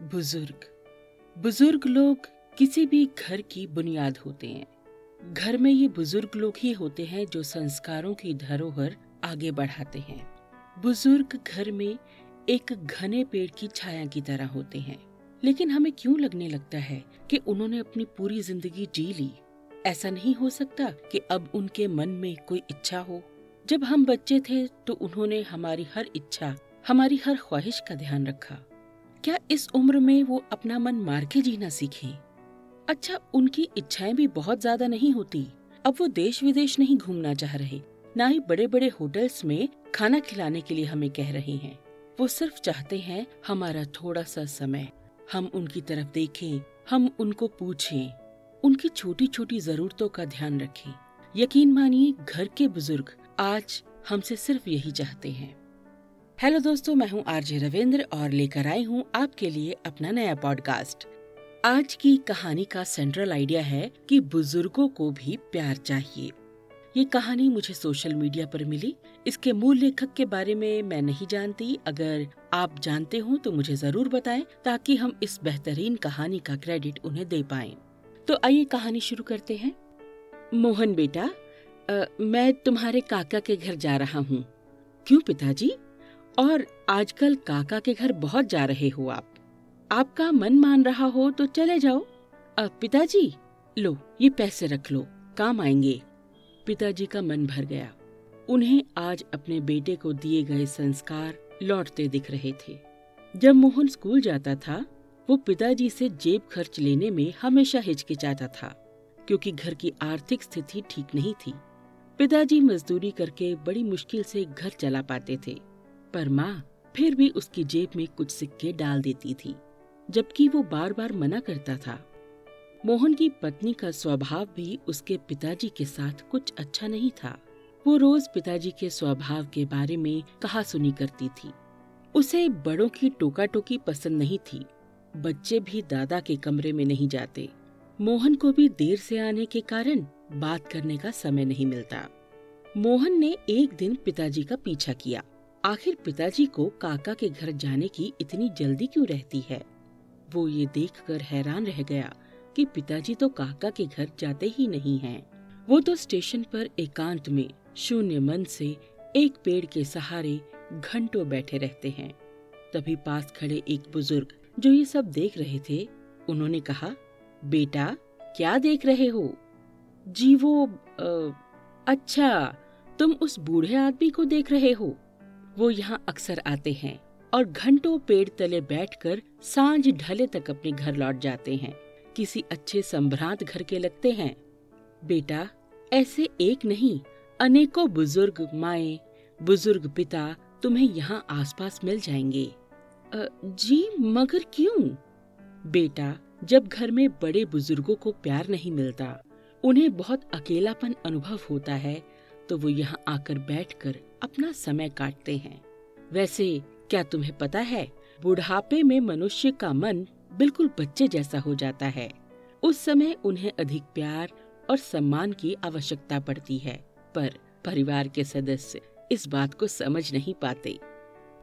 बुज़ुर्ग। बुज़ुर्ग लोग किसी भी घर की बुनियाद होते हैं। घर में ये बुज़ुर्ग लोग ही होते हैं जो संस्कारों की धरोहर आगे बढ़ाते हैं। बुज़ुर्ग घर में एक घने पेड़ की छाया की तरह होते हैं। लेकिन हमें क्यों लगने लगता है कि उन्होंने अपनी पूरी ज़िंदगी जी ली? ऐसा नहीं हो सकता कि अब उनके मन में कोई इच्छा हो। जब हम बच्चे थे तो उन्होंने हमारी हर इच्छा, हमारी हर ख्वाहिश का ध्यान रखा। क्या इस उम्र में वो अपना मन मार के जीना सीखें? अच्छा उनकी इच्छाएँ भी बहुत ज़्यादा नहीं होती। अब वो देश विदेश नहीं घूमना चाह रहे। न ही बड़े बड़े होटल्स में खाना खिलाने के लिए हमें कह रहे हैं। वो सिर्फ़ चाहते हैं हमारा थोड़ा सा समय। हम उनकी तरफ़ देखें, हम उनको पूछें। उनकी छोटी छोटी जरूरतों का ध्यान रखें। यकीन मानिए, घर के बुज़ुर्ग आज हमसे सिर्फ़ यही चाहते हैं। हेलो दोस्तों मैं हूँ आरजे रविंद्र और लेकर आई हूँ आपके लिए अपना नया पॉडकास्ट आज की कहानी का सेंट्रल आइडिया है कि बुज़ुर्गों को भी प्यार चाहिए। ये कहानी मुझे सोशल मीडिया पर मिली। इसके मूल लेखक के बारे में मैं नहीं जानती। अगर आप जानते हो तो मुझे ज़रूर बताएँ ताकि हम इस बेहतरीन कहानी का क्रेडिट उन्हें दे पाए। तो आइए कहानी शुरू करते हैं। मोहन बेटा आ, मैं तुम्हारे काका के घर जा रहा हूँ। क्यों पिताजी? और आजकल काका के घर बहुत जा रहे हो आप। आपका मन मान रहा हो तो चले जाओ। अब पिताजी? लो, ये पैसे रख लो, काम आएँगे। पिताजी का मन भर गया। उन्हें आज अपने बेटे को दिए गए संस्कार लौटते दिख रहे थे। जब मोहन स्कूल जाता था, वो पिताजी से जेब खर्च लेने में हमेशा हिचकिचाता था, क्योंकि घर की आर्थिक स्थिति ठीक नहीं थी। पिताजी मजदूरी करके बड़ी मुश्किल से घर चला पाते थे। पर माँ फिर भी उसकी जेब में कुछ सिक्के डाल देती थी, जबकि वो बार बार मना करता था। मोहन की पत्नी का स्वभाव भी उसके पिताजी के साथ कुछ अच्छा नहीं था। वो रोज पिताजी के स्वभाव के बारे में कहा सुनी करती थी। उसे बड़ों की टोका टोकी पसंद नहीं थी। बच्चे भी दादा के कमरे में नहीं जाते। मोहन को भी देर से आने के कारण बात करने का समय नहीं मिलता। मोहन ने एक दिन पिताजी का पीछा किया। आखिर पिताजी को काका के घर जाने की इतनी जल्दी क्यों रहती है? वो ये देखकर हैरान रह गया कि पिताजी तो काका के घर जाते ही नहीं हैं। वो तो स्टेशन पर एकांत में शून्य मन से एक पेड़ के सहारे घंटों बैठे रहते हैं। तभी पास खड़े एक बुज़ुर्ग जो ये सब देख रहे थे उन्होंने कहा बेटा क्या देख रहे हो? जी वो आ, अच्छा तुम उस बूढ़े आदमी को देख रहे हो। वो यहाँ अक्सर आते हैं और घंटों पेड़ तले बैठकर साँझ ढले तक अपने घर लौट जाते हैं। किसी अच्छे संभ्रांत घर के लगते हैं। बेटा, ऐसे एक नहीं, अनेकों बुज़ुर्ग माए, बुज़ुर्ग पिता तुम्हें यहाँ आसपास मिल जाएँगे। जी, मगर क्यों? बेटा, जब घर में बड़े बुज़ुर्गों को प्यार नहीं मिलता, उन्हें बहुत अकेलापन अनुभव होता है तो वो यहाँ आकर बैठकर अपना समय काटते हैं। वैसे, क्या तुम्हें पता है, बुढ़ापे में मनुष्य का मन बिल्कुल बच्चे जैसा हो जाता है। उस समय उन्हें अधिक प्यार और सम्मान की आवश्यकता पड़ती है, पर परिवार के सदस्य इस बात को समझ नहीं पाते।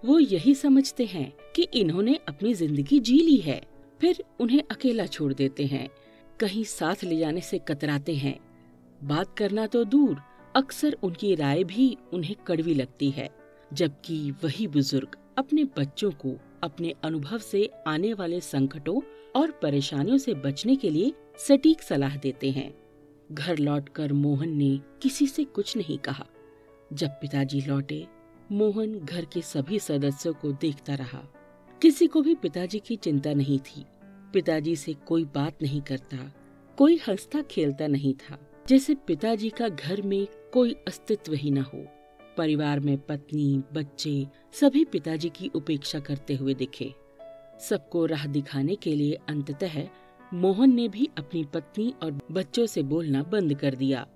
वो यही समझते हैं कि इन्होंने अपनी ज़िंदगी जी ली है, फिर उन्हें अकेला छोड़ देते हैं, कहीं साथ ले जाने से कतराते हैं। बात करना तो दूर अक्सर उनकी राय भी उन्हें कड़वी लगती है, जबकि वही बुज़ुर्ग अपने बच्चों को अपने अनुभव से आने वाले संकटों और परेशानियों से बचने के लिए सटीक सलाह देते हैं। घर लौटकर मोहन ने किसी से कुछ नहीं कहा। जब पिताजी लौटे, मोहन घर के सभी सदस्यों को देखता रहा। किसी को भी पिताजी की चिंता नहीं थी। पिताजी से कोई बात नहीं करता, कोई हंसता खेलता नहीं था। जैसे पिताजी का घर में कोई अस्तित्व ही न हो। परिवार में पत्नी, बच्चे, सभी पिताजी की उपेक्षा करते हुए दिखे। सबको राह दिखाने के लिए अंततः मोहन ने भी अपनी पत्नी और बच्चों से बोलना बंद कर दिया।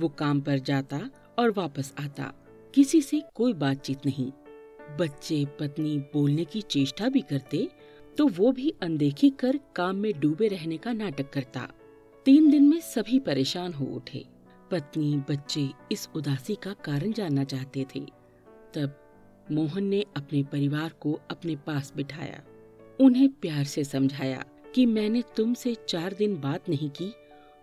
वो काम पर जाता और वापस आता। किसी से कोई बातचीत नहीं। बच्चे, पत्नी बोलने की चेष्टा भी करते तो वो भी अनदेखी कर काम में डूबे रहने का नाटक करता। तीन दिन में सभी परेशान हो उठे। पत्नी, बच्चे इस उदासी का कारण जानना चाहते थे। तब मोहन ने अपने परिवार को अपने पास बिठाया। उन्हें प्यार से समझाया कि मैंने तुमसे चार दिन बात नहीं की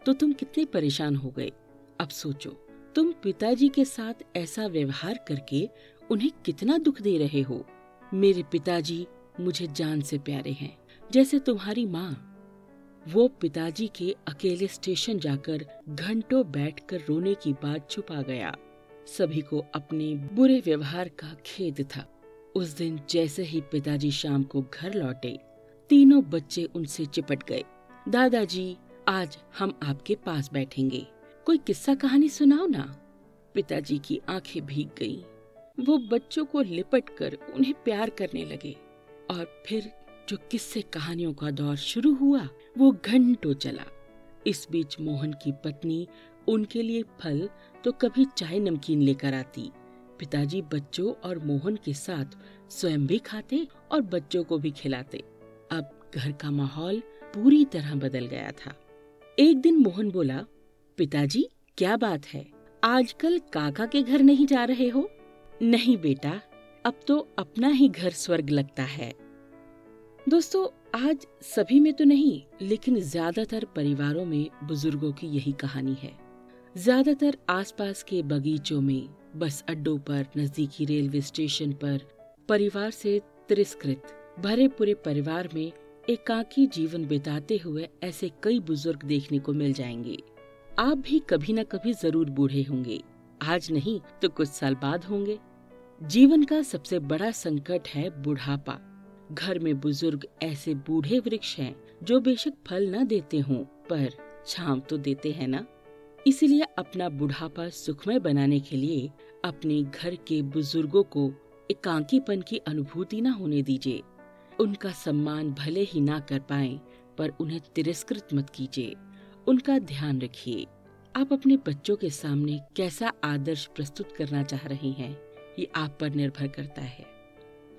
तो तुम कितने परेशान हो गए। अब सोचो, तुम पिताजी के साथ ऐसा व्यवहार करके उन्हें कितना दुख दे रहे हो। मेरे पिताजी मुझे जान से प्यारे हैं, जैसे तुम्हारी माँ। वो पिताजी के अकेले स्टेशन जाकर घंटों बैठकर रोने की बात छुपा गया। सभी को अपने बुरे व्यवहार का खेद था। उस दिन जैसे ही पिताजी शाम को घर लौटे, तीनों बच्चे उनसे चिपट गए। दादाजी, आज हम आपके पास बैठेंगे। कोई किस्सा कहानी सुनाओ ना। पिताजी की आँखें भीग गईं। वो बच्चों को लिपट कर उन्हें प्यार करने लगे। और फिर जो किस्से कहानियों का दौर शुरू हुआ वो घंटों चला। इस बीच मोहन की पत्नी उनके लिए फल तो कभी चाय नमकीन लेकर आती। पिताजी बच्चों और मोहन के साथ स्वयं भी खाते और बच्चों को भी खिलाते। अब घर का माहौल पूरी तरह बदल गया था। एक दिन मोहन बोला, पिताजी, क्या बात है? आजकल काका के घर नहीं जा रहे हो? नहीं बेटा, अब तो अपना ही घर स्वर्ग लगता है। दोस्तों, आज सभी में तो नहीं, लेकिन ज़्यादातर परिवारों में बुज़ुर्गों की यही कहानी है। ज़्यादातर आसपास के बगीचों में, बस अड्डों पर, नजदीकी रेलवे स्टेशन पर, परिवार से तिरस्कृत, भरे पूरे परिवार में एकाकी जीवन बिताते हुए ऐसे कई बुज़ुर्ग देखने को मिल जाएँगे। आप भी कभी न कभी ज़रूर बूढ़े होंगे। आज नहीं तो कुछ साल बाद होंगे। जीवन का सबसे बड़ा संकट है बुढ़ापा। घर में बुज़ुर्ग ऐसे बूढ़े वृक्ष हैं जो बेशक फल न देते हों, पर छांव तो देते हैं ना? इसलिए अपना बुढ़ापा सुखमय बनाने के लिए अपने घर के बुज़ुर्गों को एकांकीपन की अनुभूति न होने दीजिए। उनका सम्मान भले ही ना कर पाए, पर उन्हें तिरस्कृत मत कीजिए। उनका ध्यान रखिए। आप अपने बच्चों के सामने कैसा आदर्श प्रस्तुत करना चाह रहे हैं, ये आप पर निर्भर करता है।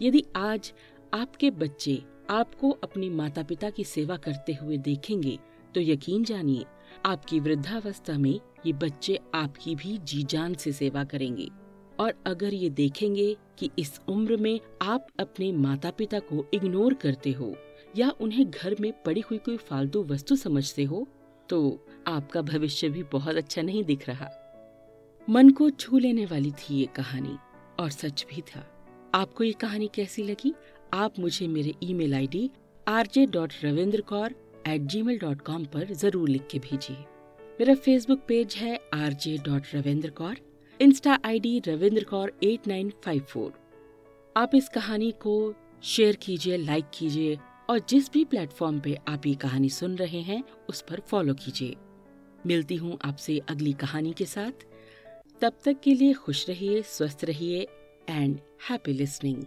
यदि आज आपके बच्चे आपको अपने माता पिता की सेवा करते हुए देखेंगे तो यकीन जानिए, आपकी वृद्धावस्था में ये बच्चे आपकी भी जी जान से सेवा करेंगे। और अगर ये देखेंगे कि इस उम्र में आप अपने माता पिता को इग्नोर करते हो या उन्हें घर में पड़ी हुई कोई फालतू वस्तु समझते हो तो आपका भविष्य भी बहुत अच्छा नहीं दिख रहा। मन को छू लेने वाली थी ये कहानी, और सच भी था। आपको ये कहानी कैसी लगी? आप मुझे मेरे email ID RJ dot Ravindra Kaur at Gmail dot com पर ज़रूर लिख के भेजिए। मेरा फेसबुक पेज है R J dot Ravindra Kaur insta I D Ravindra Kaur at nine five four. आप इस कहानी को शेयर कीजिए, लाइक कीजिए और जिस भी प्लेटफॉर्म पे आप ये कहानी सुन रहे हैं, उस पर फॉलो कीजिए। मिलती हूँ आपसे अगली कहानी के साथ। तब तक के लिए खुश रहिए, स्वस्थ रहिए एंड हैप्पी लिसनिंग